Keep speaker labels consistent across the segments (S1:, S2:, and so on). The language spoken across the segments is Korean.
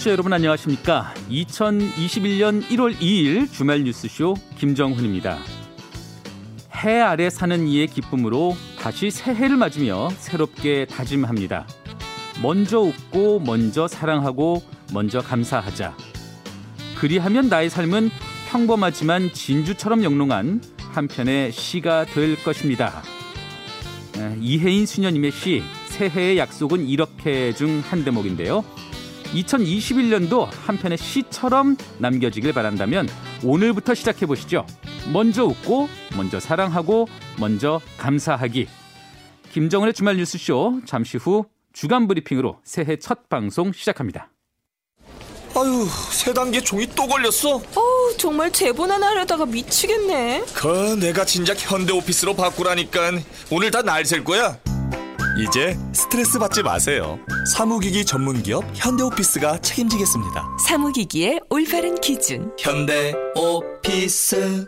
S1: 청취자 여러분 안녕하십니까? 2021년 1월 2일 주말 뉴스쇼 김정훈입니다. 해 아래 사는 이의 기쁨으로 다시 새해를 맞으며 새롭게 다짐합니다. 먼저 웃고 먼저 사랑하고 먼저 감사하자. 그리하면 나의 삶은 평범하지만 진주처럼 영롱한 한편의 시가 될 것입니다. 이혜인 수녀님의 시 새해의 약속은 이렇게 중 한 대목인데요. 2021년도 한편의 시처럼 남겨지길 바란다면 오늘부터 시작해 보시죠. 먼저 웃고, 먼저 사랑하고, 먼저 감사하기. 김정은의 주말 뉴스쇼 잠시 후 주간 브리핑으로 새해 첫 방송 시작합니다.
S2: 아유, 세 단계 종이 또 걸렸어?
S3: 어우, 정말 제보나 하려다가 미치겠네.
S2: 그 내가 진작 현대 오피스로 바꾸라니까 오늘 다 날 셀 거야. 이제 스트레스 받지 마세요. 사무기기 전문 기업 현대오피스가 책임지겠습니다.
S3: 사무기기의 올바른 기준.
S2: 현대오피스.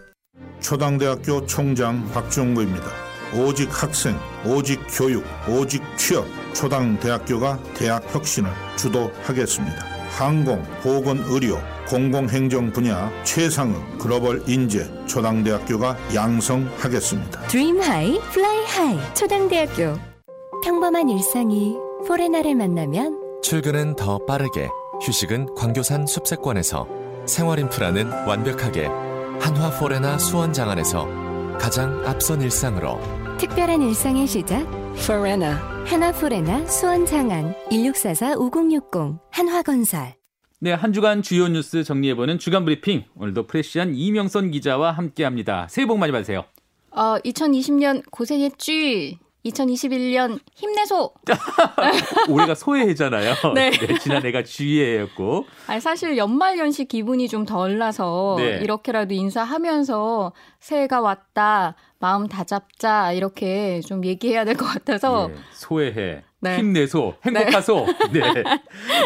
S4: 초당대학교 총장 박종구입니다. 오직 학생, 오직 교육, 오직 취업. 초당대학교가 대학 혁신을 주도하겠습니다. 항공, 보건, 의료, 공공행정 분야 최상의 글로벌 인재 초당대학교가 양성하겠습니다.
S5: Dream high, fly high 초당대학교 평범한 일상이 포레나를 만나면
S6: 출근은 더 빠르게 휴식은 광교산 숲세권에서 생활 인프라는 완벽하게 한화 포레나 수원 장안에서 가장 앞선 일상으로
S5: 특별한 일상의 시작 포레나 한화 포레나 수원 장안 1644-5060 한화건설
S1: 네, 한 주간 주요 뉴스 정리해보는 주간 브리핑. 오늘도 fresh한 이명선 기자와 함께합니다. 새해 복 많이 받으세요.
S7: 어, 2020년 고생했쥐. 2021년 힘내소.
S1: 올해가 소해잖아요.
S7: 네.
S1: 네. 지난해가 쥐해였고.
S7: 아니, 사실 연말 연시 기분이 좀 덜 나서
S1: 네.
S7: 이렇게라도 인사하면서 새해가 왔다. 마음 다잡자 이렇게 좀 얘기해야 될 것 같아서
S1: 네, 소해해.
S7: 네.
S1: 힘내소, 행복하소. 네.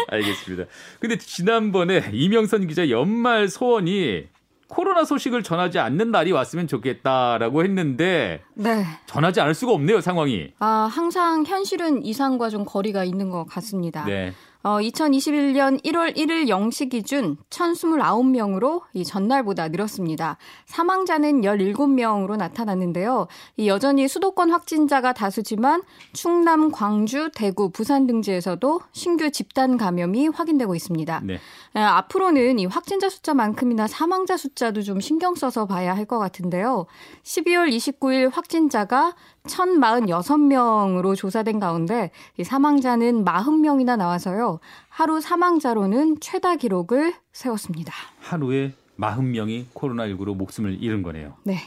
S1: 알겠습니다. 근데 지난번에 이명선 기자 연말 소원이 코로나 소식을 전하지 않는 날이 왔으면 좋겠다라고 했는데
S7: 네.
S1: 전하지 않을 수가 없네요, 상황이.
S7: 아, 항상 현실은 이상과 좀 거리가 있는 것 같습니다.
S1: 네.
S7: 어, 2021년 1월 1일 0시 기준 1029명으로 이 전날보다 늘었습니다. 사망자는 17명으로 나타났는데요. 이 여전히 수도권 확진자가 다수지만 충남, 광주, 대구, 부산 등지에서도 신규 집단 감염이 확인되고 있습니다.
S1: 네.
S7: 에, 앞으로는 이 확진자 숫자만큼이나 사망자 숫자도 좀 신경 써서 봐야 할 것 같은데요. 12월 29일 확진자가 1046명으로 조사된 가운데 이 사망자는 40명이나 나와서요. 하루 사망자로는 최다 기록을 세웠습니다.
S1: 하루에 40명이 코로나19로 목숨을 잃은 거네요.
S7: 네.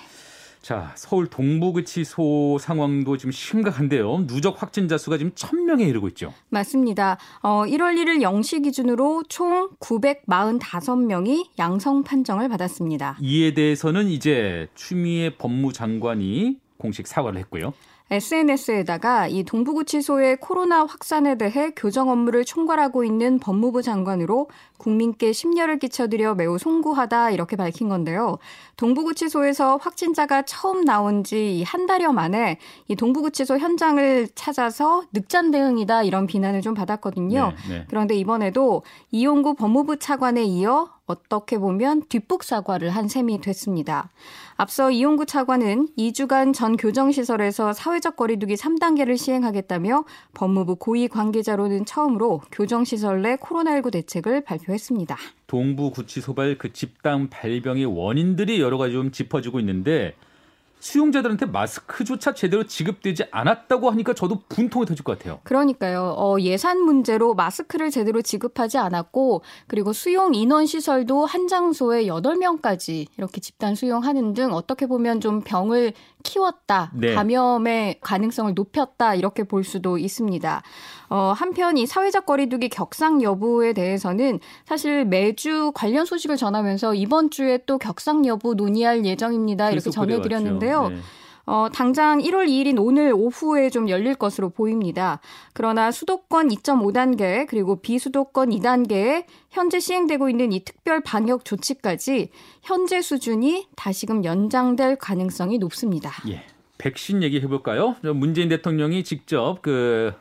S1: 자, 서울 동부구치소 상황도 지금 심각한데요. 누적 확진자 수가 지금 1000명에 이르고 있죠.
S7: 맞습니다. 어, 1월 1일 0시 기준으로 총 945명이 양성 판정을 받았습니다.
S1: 이에 대해서는 이제 추미애 법무장관이 공식 사과를 했고요.
S7: SNS에다가 이 동부구치소의 코로나 확산에 대해 교정 업무를 총괄하고 있는 법무부 장관으로 국민께 심려를 끼쳐드려 매우 송구하다 이렇게 밝힌 건데요. 동부구치소에서 확진자가 처음 나온 지 한 달여 만에 이 동부구치소 현장을 찾아서 늑장 대응이다 이런 비난을 좀 받았거든요.
S1: 네, 네.
S7: 그런데 이번에도 이용구 법무부 차관에 이어 어떻게 보면 뒷북 사과를 한 셈이 됐습니다. 앞서 이용구 차관은 2주간 전 교정시설에서 사회적 거리두기 3단계를 시행하겠다며 법무부 고위 관계자로는 처음으로 교정시설 내 코로나19 대책을 발표했습니다.
S1: 동부구치소발 그 집단 발병의 원인들이 여러 가지 좀 짚어지고 있는데 수용자들한테 마스크조차 제대로 지급되지 않았다고 하니까 저도 분통이 터질 것 같아요.
S7: 그러니까요. 어, 예산 문제로 마스크를 제대로 지급하지 않았고 그리고 수용 인원 시설도 한 장소에 8명까지 이렇게 집단 수용하는 등 어떻게 보면 좀 병을 키웠다.
S1: 네.
S7: 감염의 가능성을 높였다. 이렇게 볼 수도 있습니다. 어, 한편 이 사회적 거리두기 격상 여부에 대해서는 사실 매주 관련 소식을 전하면서 이번 주에 또 격상 여부 논의할 예정입니다. 이렇게 전해드렸는데 요.
S1: 그래왔죠. 네.
S7: 어, 당장 1월 2일인 오늘 오후에 좀 열릴 것으로 보입니다. 그러나 수도권 2.5단계 그리고 비수도권 2단계에 현재 시행되고 있는 이 특별 방역 조치까지 현재 수준이 다시금 연장될 가능성이 높습니다.
S1: 예. 백신 얘기해 볼까요? 문재인 대통령이 직접 그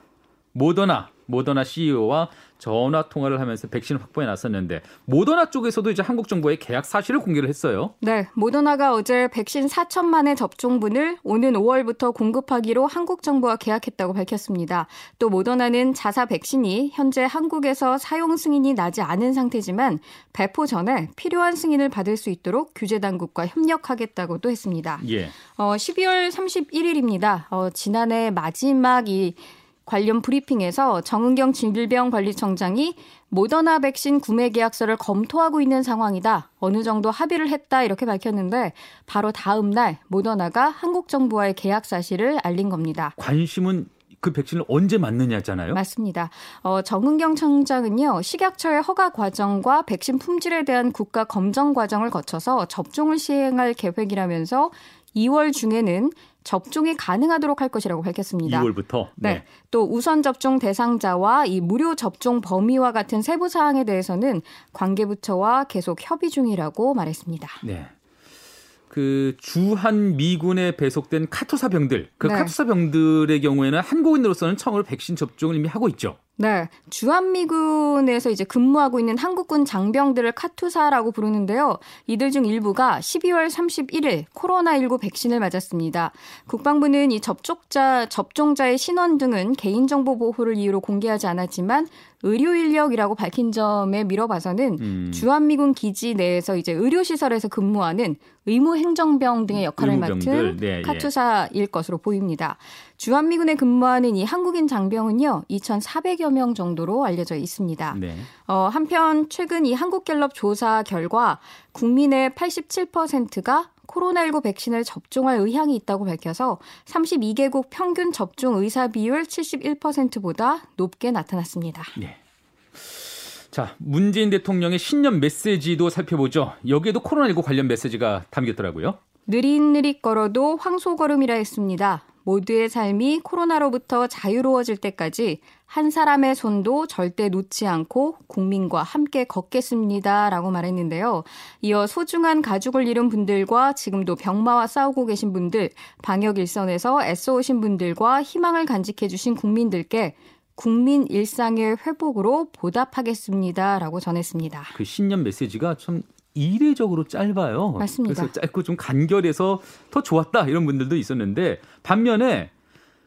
S1: 모더나 모더나 CEO와 전화 통화를 하면서 백신 확보에 나섰는데 모더나 쪽에서도 이제 한국 정부의 계약 사실을 공개를 했어요.
S7: 네, 모더나가 어제 백신 4천만의 접종분을 오는 5월부터 공급하기로 한국 정부와 계약했다고 밝혔습니다. 또 모더나는 자사 백신이 현재 한국에서 사용 승인이 나지 않은 상태지만 배포 전에 필요한 승인을 받을 수 있도록 규제 당국과 협력하겠다고도 했습니다.
S1: 예.
S7: 어, 12월 31일입니다. 어, 지난해 마지막 이 관련 브리핑에서 정은경 질병관리청장이 모더나 백신 구매 계약서를 검토하고 있는 상황이다. 어느 정도 합의를 했다. 이렇게 밝혔는데 바로 다음 날 모더나가 한국 정부와의 계약 사실을 알린 겁니다.
S1: 관심은 그 백신을 언제 맞느냐잖아요.
S7: 맞습니다. 어, 정은경 청장은요, 식약처의 허가 과정과 백신 품질에 대한 국가 검정 과정을 거쳐서 접종을 시행할 계획이라면서 2월 중에는 접종이 가능하도록 할 것이라고 밝혔습니다.
S1: 2월부터.
S7: 네. 네. 또 우선 접종 대상자와 이 무료 접종 범위와 같은 세부 사항에 대해서는 관계부처와 계속 협의 중이라고 말했습니다.
S1: 네. 그 주한 미군에 배속된 카투사 병들, 그 네. 카투사 병들의 경우에는 한국인으로서는 처음으로 백신 접종을 이미 하고 있죠.
S7: 네. 주한미군에서 이제 근무하고 있는 한국군 장병들을 카투사라고 부르는데요. 이들 중 일부가 12월 31일 코로나19 백신을 맞았습니다. 국방부는 이 접촉자, 접종자의 신원 등은 개인정보 보호를 이유로 공개하지 않았지만 의료 인력이라고 밝힌 점에 미뤄봐서는 음. 주한미군 기지 내에서 이제 의료시설에서 근무하는 의무 행정병 등의 역할을 맡은 네, 예. 카투사일 예. 것으로 보입니다. 주한미군에 근무하는 이 한국인 장병은요, 2,400여 명 정도로 알려져 있습니다. 네. 어, 한편 최근 이 한국갤럽 조사 결과 국민의 87%가 코로나19 백신을 접종할 의향이 있다고 밝혀서 32개국 평균 접종 의사 비율 71%보다 높게 나타났습니다. 네.
S1: 자, 문재인 대통령의 신년 메시지도 살펴보죠. 여기에도 코로나19 관련 메시지가 담겼더라고요.
S7: 느릿느릿 걸어도 황소걸음이라 했습니다. 모두의 삶이 코로나로부터 자유로워질 때까지 한 사람의 손도 절대 놓지 않고 국민과 함께 걷겠습니다. 라고 말했는데요. 이어 소중한 가족을 잃은 분들과 지금도 병마와 싸우고 계신 분들, 방역 일선에서 애써오신 분들과 희망을 간직해주신 국민들께 국민 일상의 회복으로 보답하겠습니다. 라고 전했습니다.
S1: 그 신년 메시지가 참 이례적으로 짧아요.
S7: 맞습니다.
S1: 그래서 짧고 좀 간결해서 더 좋았다 이런 분들도 있었는데 반면에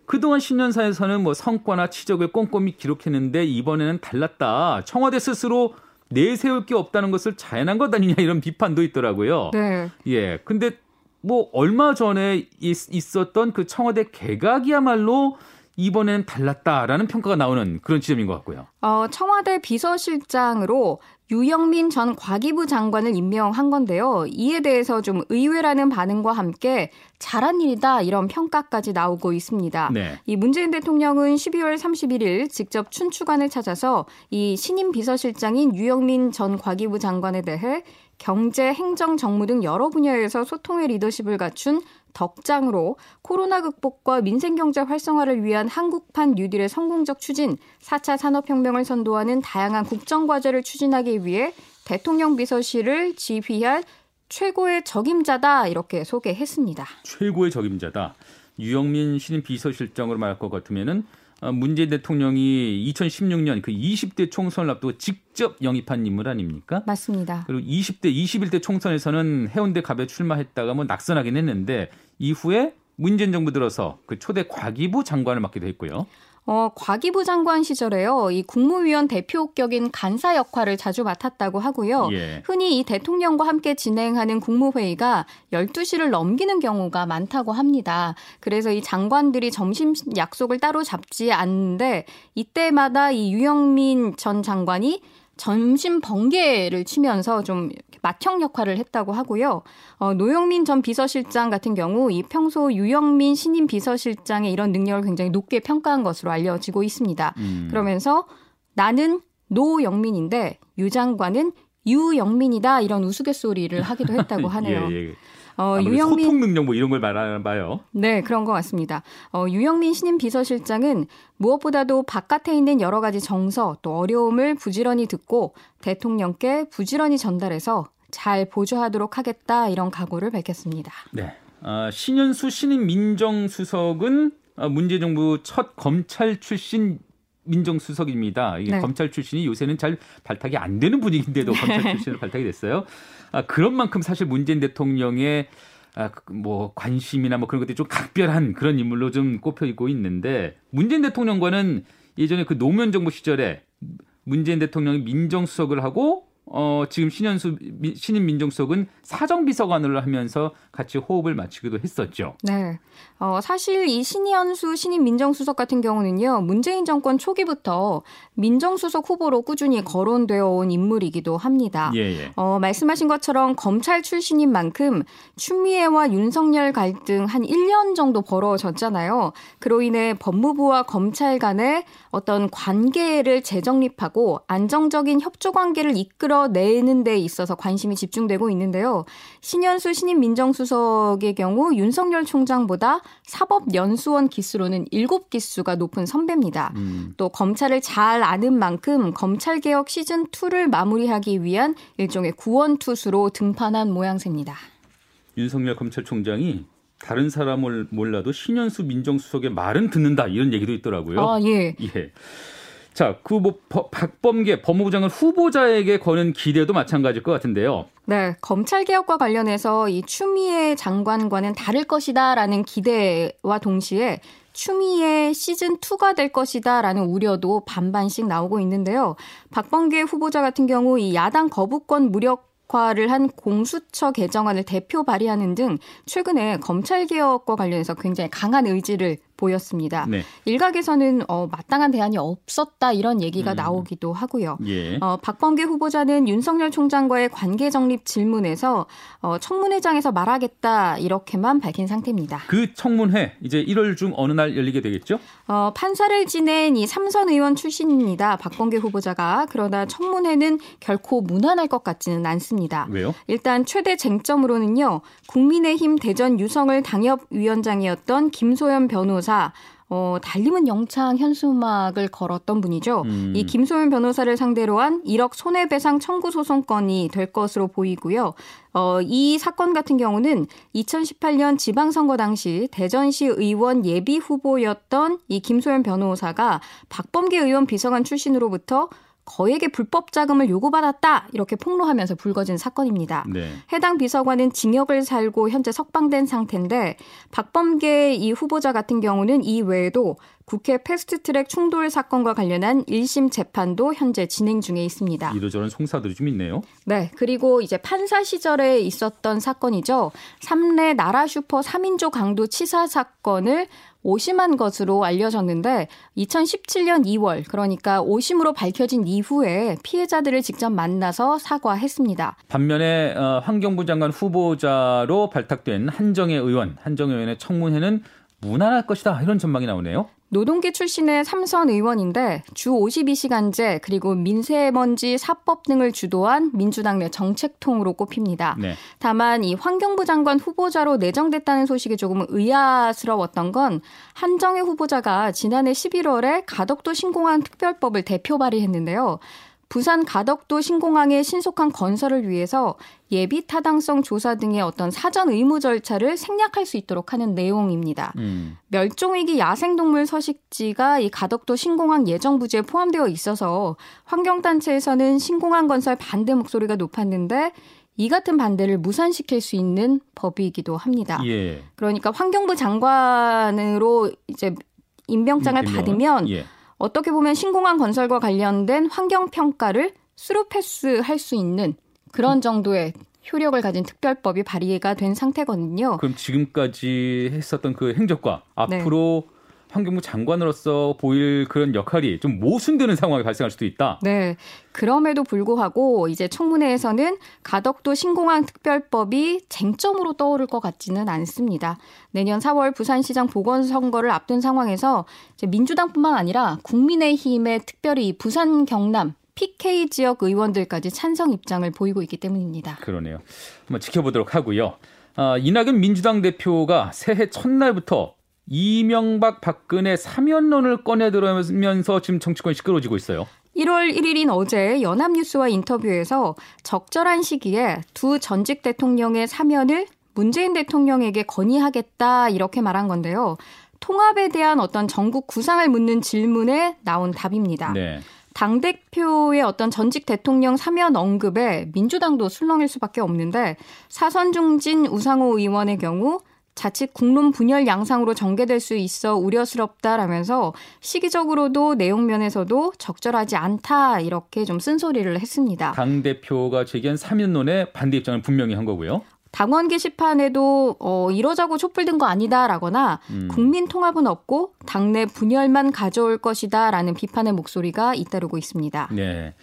S1: 그동안 신년사에서는 뭐 성과나 치적을 꼼꼼히 기록했는데 이번에는 달랐다. 청와대 스스로 내세울 게 없다는 것을 자연한 것 아니냐 이런 비판도 있더라고요.
S7: 네.
S1: 예. 근데 뭐 얼마 전에 있 었던 그 청와대 개각이야말로 이번엔 달랐다라는 평가가 나오는 그런 지점인 것 같고요.
S7: 어, 청와대 비서실장으로 유영민 전 과기부 장관을 임명한 건데요. 이에 대해서 좀 의외라는 반응과 함께 잘한 일이다 이런 평가까지 나오고 있습니다. 네. 이 문재인 대통령은 12월 31일 직접 춘추관을 찾아서 이 신임 비서실장인 유영민 전 과기부 장관에 대해 경제, 행정, 정무 등 여러 분야에서 소통의 리더십을 갖춘 덕장으로 코로나 극복과 민생경제 활성화를 위한 한국판 뉴딜의 성공적 추진, 4차 산업혁명을 선도하는 다양한 국정과제를 추진하기 위해 대통령 비서실을 지휘할 최고의 적임자다 이렇게 소개했습니다.
S1: 최고의 적임자다. 유영민 신임 비서실장으로 말할 것 같으면은 어, 문재인 대통령이 2016년 그 20대 총선을 앞두고 직접 영입한 인물 아닙니까?
S7: 맞습니다.
S1: 그리고 20대, 21대 총선에서는 해운대 갑에 출마했다가 뭐 낙선하긴 했는데 이후에 문재인 정부 들어서 그 초대 과기부 장관을 맡기도 했고요.
S7: 어, 과기부 장관 시절에요. 이 국무위원 대표격인 간사 역할을 자주 맡았다고 하고요. 예. 흔히 이 대통령과 함께 진행하는 국무회의가 12시를 넘기는 경우가 많다고 합니다. 그래서 이 장관들이 점심 약속을 따로 잡지 않는데 이때마다 이 유영민 전 장관이 점심 번개를 치면서 좀 맏형 역할을 했다고 하고요. 어, 노영민 전 비서실장 같은 경우 이 평소 유영민 신임 비서실장의 이런 능력을 굉장히 높게 평가한 것으로 알려지고 있습니다. 음. 그러면서 나는 노영민인데 유 장관은 유영민이다 이런 우스갯소리를 하기도 했다고 하네요.
S1: 예, 예. 어, 유영민 소통 능력 뭐 이런 걸 말하나 봐요.
S7: 네, 그런 것 같습니다. 어, 유영민 신임 비서실장은 무엇보다도 바깥에 있는 여러 가지 정서 또 어려움을 부지런히 듣고 대통령께 부지런히 전달해서 잘 보조하도록 하겠다 이런 각오를 밝혔습니다.
S1: 네. 아, 신현수 신임 민정수석은 아, 문재인 정부 첫 검찰 출신 민정수석입니다. 이게
S7: 네.
S1: 검찰 출신이 요새는 잘 발탁이 안 되는 분위기인데도 검찰 출신으로 발탁이 됐어요. 아, 그런 만큼 사실 문재인 대통령의 아, 그뭐 관심이나 뭐 그런 것들이 좀 각별한 그런 인물로 좀 꼽혀있고 있는데 문재인 대통령과는 예전에 그 노무현 정부 시절에 문재인 대통령이 민정수석을 하고 어, 지금 신현수 미- 신임 민정수석은 사정비서관을 하면서 같이 호흡을 맞추기도 했었죠.
S7: 네. 어, 사실 이 신현수 신임 민정수석 같은 경우는요, 문재인 정권 초기부터 민정수석 후보로 꾸준히 거론되어 온 인물이기도 합니다.
S1: 예, 예.
S7: 어, 말씀하신 것처럼 검찰 출신인 만큼 추미애와 윤석열 갈등 한 1년 정도 벌어졌잖아요. 그로 인해 법무부와 검찰 간의 어떤 관계를 재정립하고 안정적인 협조 관계를 이끌어 내는 데 있어서 관심이 집중되고 있는데요. 신현수 신임 민정수석의 경우 윤석열 총장보다 사법연수원 기수로는 7기수가 높은 선배입니다.
S1: 음.
S7: 또 검찰을 잘 아는 만큼 검찰개혁 시즌2를 마무리하기 위한 일종의 구원투수로 등판한 모양새입니다.
S1: 윤석열 검찰총장이 다른 사람을 몰라도 신현수 민정수석의 말은 듣는다 이런 얘기도 있더라고요.
S7: 아, 예.
S1: 예. 자, 그 뭐 박범계 법무부 장관 후보자에게 거는 기대도 마찬가지일 것 같은데요.
S7: 네, 검찰 개혁과 관련해서 이 추미애 장관과는 다를 것이다라는 기대와 동시에 추미애 시즌 2가 될 것이다라는 우려도 반반씩 나오고 있는데요. 박범계 후보자 같은 경우 이 야당 거부권 무력 화를 한 공수처 개정안을 대표 발의하는 등 최근에 검찰 개혁과 관련해서 굉장히 강한 의지를 보였습니다.
S1: 네.
S7: 일각에서는 어, 마땅한 대안이 없었다 이런 얘기가
S1: 음.
S7: 나오기도 하고요.
S1: 예.
S7: 어, 박범계 후보자는 윤석열 총장과의 관계 정립 질문에서 어, 청문회장에서 말하겠다 이렇게만 밝힌 상태입니다.
S1: 그 청문회 이제 1월 중 어느 날 열리게 되겠죠?
S7: 어, 판사를 지낸 이 삼선 의원 출신입니다. 박범계 후보자가 그러나 청문회는 결코 무난할 것 같지는 않습니다.
S1: 왜요?
S7: 일단 최대 쟁점으로는요. 국민의힘 대전 유성을 당협위원장이었던 김소연 변호사 어, 달림은 영창 현수막을 걸었던 분이죠.
S1: 음.
S7: 이 김소연 변호사를 상대로 한 1억 손해배상 청구 소송건이 될 것으로 보이고요. 어, 이 사건 같은 경우는 2018년 지방선거 당시 대전시 의원 예비 후보였던 이 김소연 변호사가 박범계 의원 비서관 출신으로부터 거액의 불법 자금을 요구받았다 이렇게 폭로하면서 불거진 사건입니다.
S1: 네.
S7: 해당 비서관은 징역을 살고 현재 석방된 상태인데 박범계 이 후보자 같은 경우는 이 외에도 국회 패스트트랙 충돌 사건과 관련한 1심 재판도 현재 진행 중에 있습니다.
S1: 이러저런 송사들이 좀 있네요.
S7: 네, 그리고 이제 판사 시절에 있었던 사건이죠. 삼례 나라 슈퍼 3인조 강도 치사 사건을 오심한 것으로 알려졌는데 2017년 2월 그러니까 오심으로 밝혀진 이후에 피해자들을 직접 만나서 사과했습니다.
S1: 반면에 어, 환경부 장관 후보자로 발탁된 한정혜 의원, 한정혜 의원의 청문회는 무난할 것이다 이런 전망이 나오네요.
S7: 노동계 출신의 삼선 의원인데 주 52시간제 그리고 민세먼지 사법 등을 주도한 민주당 내 정책통으로 꼽힙니다.
S1: 네.
S7: 다만 이 환경부 장관 후보자로 내정됐다는 소식이 조금 의아스러웠던 건 한정혜 후보자가 지난해 11월에 가덕도 신공항 특별법을 대표 발의했는데요. 부산 가덕도 신공항의 신속한 건설을 위해서 예비 타당성 조사 등의 어떤 사전 의무 절차를 생략할 수 있도록 하는 내용입니다.
S1: 음.
S7: 멸종위기 야생동물 서식지가 이 가덕도 신공항 예정 부지에 포함되어 있어서 환경단체에서는 신공항 건설 반대 목소리가 높았는데 이 같은 반대를 무산시킬 수 있는 법이기도 합니다.
S1: 예.
S7: 그러니까 환경부 장관으로 이제 임명장을
S1: 되면,
S7: 받으면
S1: 예.
S7: 어떻게 보면 신공항 건설과 관련된 환경 평가를 스루 패스할 수 있는 그런 정도의 효력을 가진 특별법이 발의가 된 상태거든요.
S1: 그럼 지금까지 했었던 그 행적과
S7: 네.
S1: 앞으로 환경부 장관으로서 보일 그런 역할이 좀 모순되는 상황이 발생할 수도 있다.
S7: 네. 그럼에도 불구하고 이제 청문회에서는 가덕도 신공항 특별법이 쟁점으로 떠오를 것 같지는 않습니다. 내년 4월 부산시장 보궐선거를 앞둔 상황에서 민주당뿐만 아니라 국민의힘의 특별히 부산 경남 PK 지역 의원들까지 찬성 입장을 보이고 있기 때문입니다.
S1: 그러네요. 한번 지켜보도록 하고요. 아, 이낙연 민주당 대표가 새해 첫날부터 이명박 박근혜 사면론을 꺼내 들으면서 지금 정치권이 시끄러워지고 있어요.
S7: 1월 1일인 어제 연합뉴스와 인터뷰에서 적절한 시기에 두 전직 대통령의 사면을 문재인 대통령에게 건의하겠다 이렇게 말한 건데요. 통합에 대한 어떤 전국 구상을 묻는 질문에 나온 답입니다.
S1: 네.
S7: 당대표의 어떤 전직 대통령 사면 언급에 민주당도 술렁일 수밖에 없는데 사선 중진 우상호 의원의 경우 자칫 국론 분열 양상으로 전개될 수 있어 우려스럽다라면서 시기적으로도 내용 면에서도 적절하지 않다 이렇게 좀 쓴소리를 했습니다.
S1: 당 대표가 제기한 사면론에 반대 입장을 분명히 한 거고요.
S7: 당원 게시판에도 어, 이러자고 촛불 든 거 아니다라거나
S1: 음.
S7: 국민 통합은 없고 당내 분열만 가져올 것이다라는 비판의 목소리가 잇따르고 있습니다.
S1: 네.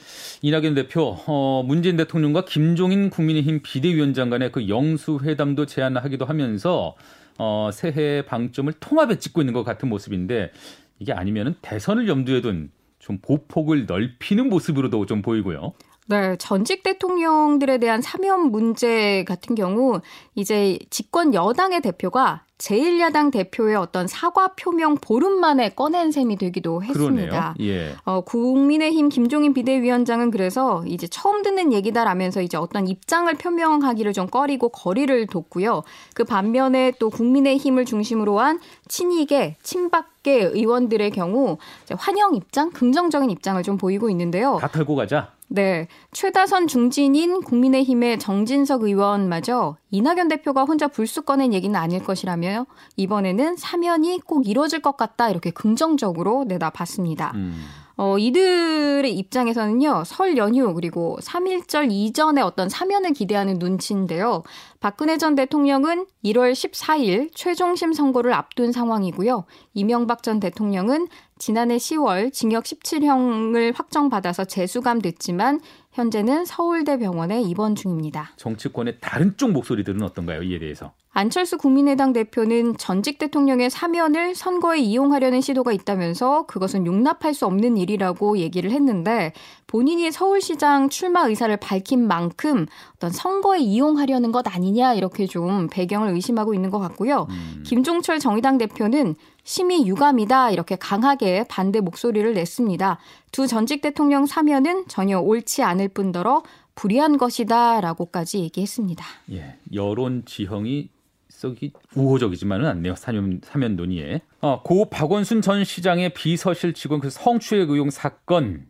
S1: 이낙연 대표, 어, 문재인 대통령과 김종인 국민의힘 비대위원장 간의 그 영수 회담도 제안하기도 하면서 어, 새해 방점을 통합에 찍고 있는 것 같은 모습인데 이게 아니면은 대선을 염두에 둔 좀 보폭을 넓히는 모습으로도 좀 보이고요.
S7: 네, 전직 대통령들에 대한 사면 문제 같은 경우 이제 집권 여당의 대표가 제1야당 대표의 어떤 사과 표명 보름 만에 꺼낸 셈이 되기도 했습니다.
S1: 예.
S7: 어, 국민의힘 김종인 비대위원장은 그래서 이제 처음 듣는 얘기다라면서 이제 어떤 입장을 표명하기를 좀 꺼리고 거리를 뒀고요. 그 반면에 또 국민의힘을 중심으로 한 친이계, 친박계 의원들의 경우 이제 환영 입장, 긍정적인 입장을 좀 보이고 있는데요.
S1: 다 털고 가자.
S7: 네. 최다선 중진인 국민의힘의 정진석 의원마저 이낙연 대표가 혼자 불쑥 꺼낸 얘기는 아닐 것이라며 이번에는 사면이 꼭 이루어질 것 같다 이렇게 긍정적으로 내다봤습니다.
S1: 음.
S7: 어, 이들의 입장에서는요, 설 연휴, 그리고 3.1절 이전에 어떤 사면을 기대하는 눈치인데요. 박근혜 전 대통령은 1월 14일 최종심 선고를 앞둔 상황이고요. 이명박 전 대통령은 지난해 10월 징역 17형을 확정받아서 재수감됐지만 현재는 서울대 병원에 입원 중입니다.
S1: 정치권의 다른 쪽 목소리들은 어떤가요? 이에 대해서.
S7: 안철수 국민의당 대표는 전직 대통령의 사면을 선거에 이용하려는 시도가 있다면서 그것은 용납할 수 없는 일이라고 얘기를 했는데 본인이 서울시장 출마 의사를 밝힌 만큼 어떤 선거에 이용하려는 것 아니냐 이렇게 좀 배경을 의심하고 있는 것 같고요.
S1: 음.
S7: 김종철 정의당 대표는 심히 유감이다 이렇게 강하게 반대 목소리를 냈습니다. 두 전직 대통령 사면은 전혀 옳지 않을 뿐더러 불의한 것이다라고까지 얘기했습니다.
S1: 예. 여론 지형이 썩이 우호적이지만은 않네요. 사면 사면 논의에. 어, 고 박원순 전 시장의 비서실 직원 그 성추행 의혹 사건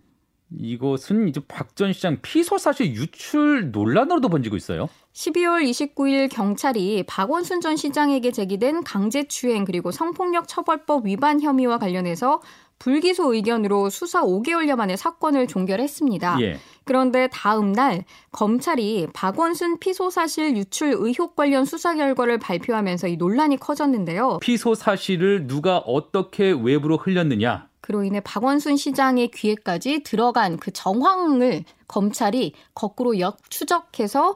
S1: 이것은 이제 박 전 시장 피소 사실 유출 논란으로도 번지고 있어요.
S7: 12월 29일 경찰이 박원순 전 시장에게 제기된 강제추행 그리고 성폭력 처벌법 위반 혐의와 관련해서 불기소 의견으로 수사 5개월여 만에 사건을 종결했습니다.
S1: 예.
S7: 그런데 다음 날 검찰이 박원순 피소 사실 유출 의혹 관련 수사 결과를 발표하면서 이 논란이 커졌는데요.
S1: 피소 사실을 누가 어떻게 외부로 흘렸느냐.
S7: 그로 인해 박원순 시장의 귀에까지 들어간 그 정황을 검찰이 거꾸로 역추적해서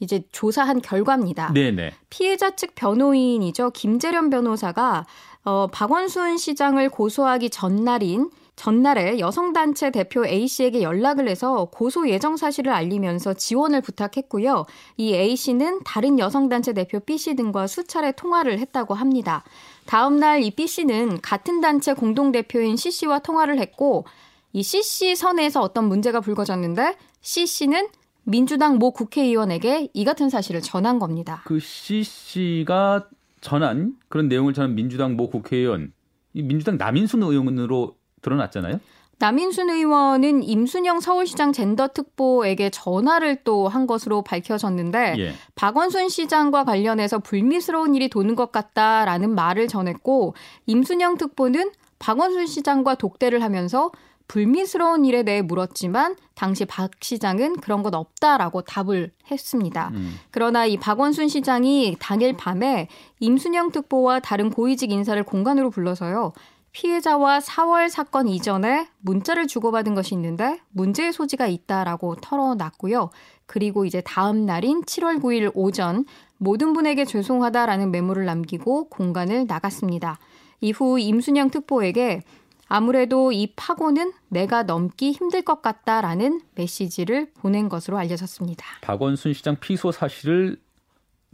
S7: 이제 조사한 결과입니다.
S1: 네네.
S7: 피해자 측 변호인이죠. 김재련 변호사가 어, 박원순 시장을 고소하기 전날인 전날에 여성단체 대표 A씨에게 연락을 해서 고소 예정 사실을 알리면서 지원을 부탁했고요. 이 A씨는 다른 여성단체 대표 B씨 등과 수차례 통화를 했다고 합니다. 다음 날 이 B씨는 같은 단체 공동대표인 C씨와 통화를 했고 이 C씨 선에서 어떤 문제가 불거졌는데 C씨는 민주당 모 국회의원에게 이 같은 사실을 전한 겁니다.
S1: 그 C 씨가 전한 그런 내용을 전한 민주당 모 국회의원, 이 민주당 남인순 의원으로 드러났잖아요.
S7: 남인순 의원은 임순영 서울시장 젠더 특보에게 전화를 또 한 것으로 밝혀졌는데
S1: 예.
S7: 박원순 시장과 관련해서 불미스러운 일이 도는 것 같다라는 말을 전했고 임순영 특보는 박원순 시장과 독대를 하면서 불미스러운 일에 대해 물었지만 당시 박 시장은 그런 것 없다라고 답을 했습니다.
S1: 음.
S7: 그러나 이 박원순 시장이 당일 밤에 임순영 특보와 다른 고위직 인사를 공간으로 불러서요. 피해자와 4월 사건 이전에 문자를 주고받은 것이 있는데 문제의 소지가 있다라고 털어놨고요. 그리고 이제 다음 날인 7월 9일 오전 모든 분에게 죄송하다라는 메모를 남기고 공간을 나갔습니다. 이후 임순영 특보에게 아무래도 이 파고는 내가 넘기 힘들 것 같다라는 메시지를 보낸 것으로 알려졌습니다.
S1: 박원순 시장 피소 사실을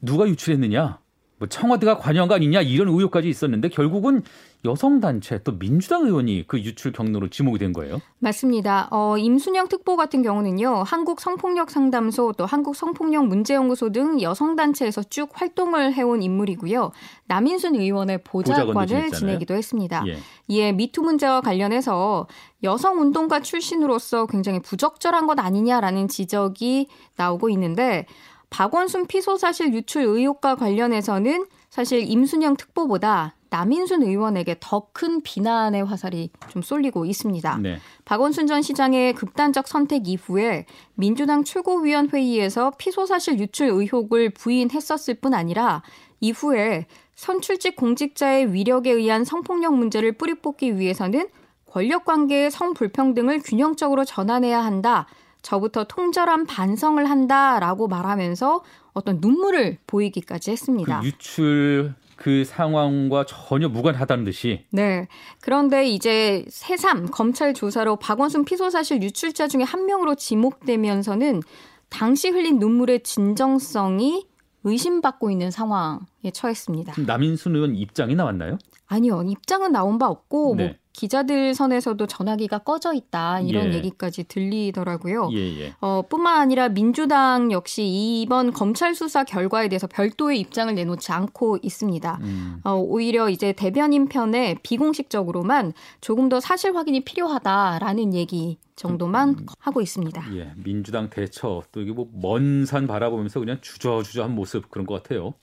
S1: 누가 유출했느냐? 뭐 청와대가 관여한 거 아니냐 이런 의혹까지 있었는데 결국은 여성 단체 또 민주당 의원이 그 유출 경로로 지목이 된 거예요.
S7: 맞습니다. 어, 임순영 특보 같은 경우는요, 한국 성폭력 상담소 또 한국 성폭력 문제 연구소 등 여성 단체에서 쭉 활동을 해온 인물이고요. 남인순 의원의 보좌관을 지내기도 했습니다. 예. 이에 미투 문제와 관련해서 여성 운동가 출신으로서 굉장히 부적절한 것 아니냐라는 지적이 나오고 있는데 박원순 피소 사실 유출 의혹과 관련해서는 사실 임순영 특보보다 남인순 의원에게 더 큰 비난의 화살이 좀 쏠리고 있습니다. 네. 박원순 전 시장의 극단적 선택 이후에 민주당 최고위원회의에서 피소 사실 유출 의혹을 부인했었을 뿐 아니라 이후에 선출직 공직자의 위력에 의한 성폭력 문제를 뿌리 뽑기 위해서는 권력 관계의 성불평등을 균형적으로 전환해야 한다. 저부터 통절한 반성을 한다라고 말하면서 어떤 눈물을 보이기까지 했습니다.
S1: 그 유출 그 상황과 전혀 무관하다는 듯이.
S7: 네. 그런데 이제 새삼 검찰 조사로 박원순 피소 사실 유출자 중에 한 명으로 지목되면서는 당시 흘린 눈물의 진정성이 의심받고 있는 상황에 처했습니다.
S1: 남인순 의원 입장이 나왔나요?
S7: 아니요. 입장은 나온 바 없고 뭐 네. 뭐 기자들 선에서도 전화기가 꺼져 있다 이런 예. 얘기까지 들리더라고요. 예, 예. 어, 뿐만 아니라 민주당 역시 이번 검찰 수사 결과에 대해서 별도의 입장을 내놓지 않고 있습니다. 음. 어, 오히려 이제 대변인 편에 비공식적으로만 조금 더 사실 확인이 필요하다라는 얘기 정도만 음. 하고 있습니다.
S1: 예, 민주당 대처 또 이게 뭐 먼 산 바라보면서 그냥 주저주저한 모습 그런 것 같아요.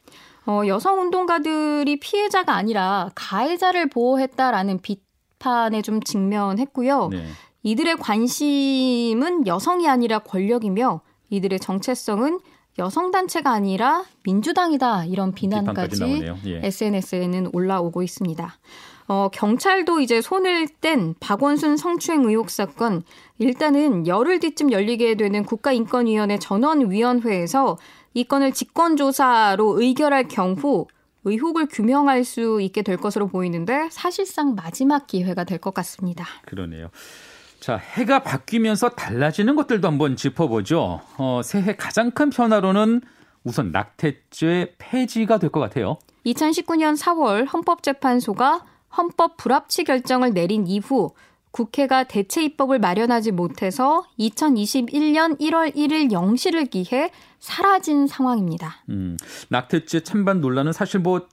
S7: 어, 여성 운동가들이 피해자가 아니라 가해자를 보호했다라는 비 비판에 좀 직면했고요. 네. 이들의 관심은 여성이 아니라 권력이며 이들의 정체성은 여성 단체가 아니라 민주당이다 이런 비난까지 예. SNS에는 올라오고 있습니다. 어, 경찰도 이제 손을 뗀 박원순 성추행 의혹 사건 일단은 열흘 뒤쯤 열리게 되는 국가인권위원회 전원위원회에서 이 건을 직권조사로 의결할 경우 의혹을 규명할 수 있게 될 것으로 보이는데 사실상 마지막 기회가 될 것 같습니다.
S1: 그러네요. 자, 해가 바뀌면서 달라지는 것들도 한번 짚어보죠. 어, 새해 가장 큰 변화로는 우선 낙태죄 폐지가 될 것 같아요.
S7: 2019년 4월 헌법재판소가 헌법 불합치 결정을 내린 이후 국회가 대체 입법을 마련하지 못해서 2021년 1월 1일 0시를 기해 사라진 상황입니다. 음,
S1: 낙태죄 찬반 논란은 사실 뭐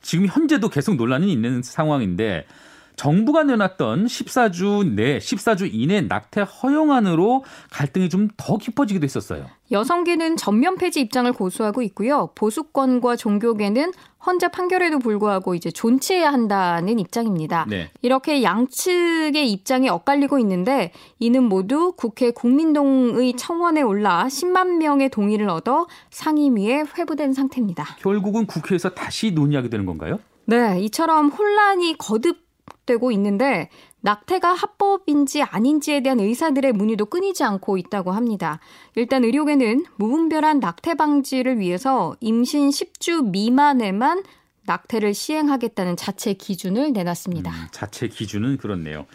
S1: 지금 현재도 계속 논란이 있는 상황인데 정부가 내놨던 14주 내 14주 이내 낙태 허용안으로 갈등이 좀 더 깊어지기도 했었어요.
S7: 여성계는 전면 폐지 입장을 고수하고 있고요. 보수권과 종교계는 헌재 판결에도 불구하고 이제 존치해야 한다는 입장입니다. 네. 이렇게 양측의 입장이 엇갈리고 있는데 이는 모두 국회 국민동의 청원에 올라 10만 명의 동의를 얻어 상임위에 회부된 상태입니다.
S1: 결국은 국회에서 다시 논의하게 되는 건가요?
S7: 네, 이처럼 혼란이 거듭 되고 있는데 낙태가 합법인지 아닌지에 대한 의사들의 문의도 끊이지 않고 있다고 합니다. 일단 의료계는 무분별한 낙태 방지를 위해서 임신 10주 미만에만 낙태를 시행하겠다는 자체 기준을 내놨습니다. 음,
S1: 자체 기준은 그렇네요.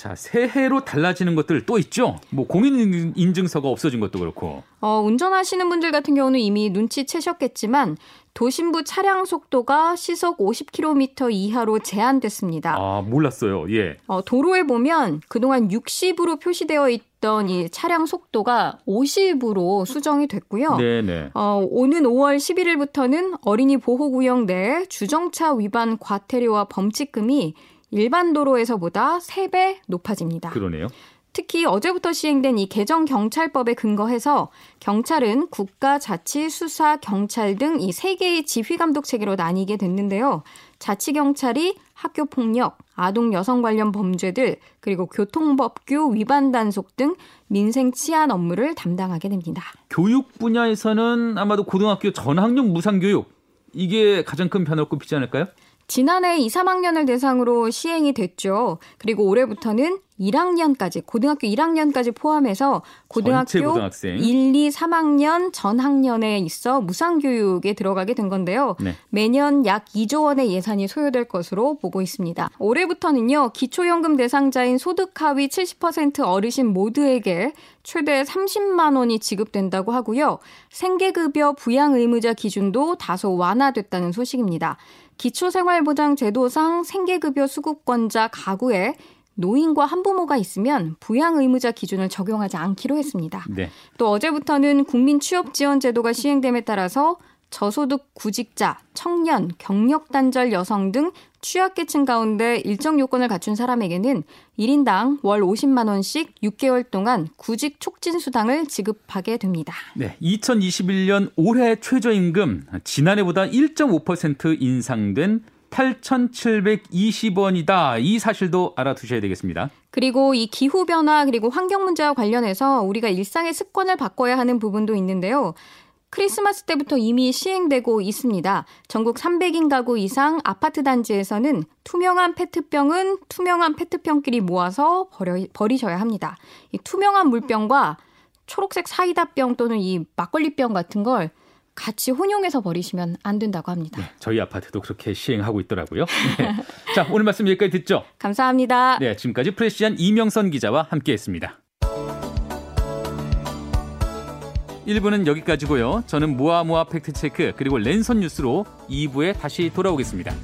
S1: 자, 새해로 달라지는 것들 또 있죠? 뭐 공인 인증서가 없어진 것도 그렇고.
S7: 어, 운전하시는 분들 같은 경우는 이미 눈치채셨겠지만 도심부 차량 속도가 시속 50km 이하로 제한됐습니다.
S1: 아, 몰랐어요. 예.
S7: 어, 도로에 보면 그동안 60으로 표시되어 있던 이 차량 속도가 50으로 수정이 됐고요. 네네. 어, 오는 5월 11일부터는 어린이 보호구역 내 주정차 위반 과태료와 범칙금이 일반 도로에서보다 3배 높아집니다.
S1: 그러네요.
S7: 특히 어제부터 시행된 이 개정 경찰법에 근거해서 경찰은 국가 자치 수사 경찰 등 이 세 개의 지휘 감독 체계로 나뉘게 됐는데요. 자치 경찰이 학교 폭력, 아동 여성 관련 범죄들, 그리고 교통법규 위반 단속 등 민생 치안 업무를 담당하게 됩니다.
S1: 교육 분야에서는 아마도 고등학교 전학력 무상 교육 이게 가장 큰 변화를 꼽히지 않을까요?
S7: 지난해 2, 3학년을 대상으로 시행이 됐죠. 그리고 올해부터는 1학년까지 고등학교 1학년까지 포함해서 고등학교
S1: 고등학생.
S7: 1, 2, 3학년 전 학년에 있어 무상 교육에 들어가게 된 건데요.
S1: 네.
S7: 매년 약 2조 원의 예산이 소요될 것으로 보고 있습니다. 올해부터는요. 기초연금 대상자인 소득 하위 70% 어르신 모두에게 최대 30만 원이 지급된다고 하고요. 생계급여 부양 의무자 기준도 다소 완화됐다는 소식입니다. 기초생활보장제도상 생계급여 수급권자 가구에 노인과 한부모가 있으면 부양 의무자 기준을 적용하지 않기로 했습니다.
S1: 네.
S7: 또 어제부터는 국민 취업 지원 제도가 시행됨에 따라서 저소득 구직자, 청년, 경력 단절 여성 등 취약계층 가운데 일정 요건을 갖춘 사람에게는 1인당 월 50만 원씩 6개월 동안 구직 촉진 수당을 지급하게 됩니다.
S1: 네. 2021년 올해 최저임금 지난해보다 1.5% 인상된 8,720원이다. 이 사실도 알아두셔야 되겠습니다.
S7: 그리고 이 기후 변화 그리고 환경 문제와 관련해서 우리가 일상의 습관을 바꿔야 하는 부분도 있는데요. 크리스마스 때부터 이미 시행되고 있습니다. 전국 300인 가구 이상 아파트 단지에서는 투명한 페트병은 투명한 페트병끼리 모아서 버려, 버리셔야 합니다. 이 투명한 물병과 초록색 사이다병 또는 이 막걸리병 같은 걸 같이 혼용해서 버리시면 안 된다고 합니다.
S1: 네, 저희 아파트도 그렇게 시행하고 있더라고요. 네. 자, 오늘 말씀 여기까지 듣죠.
S7: 감사합니다.
S1: 네, 지금까지 프레시안 이명선 기자와 함께했습니다. 1부는 여기까지고요. 저는 모아모아 팩트체크 그리고 랜선 뉴스로 2부에 다시 돌아오겠습니다.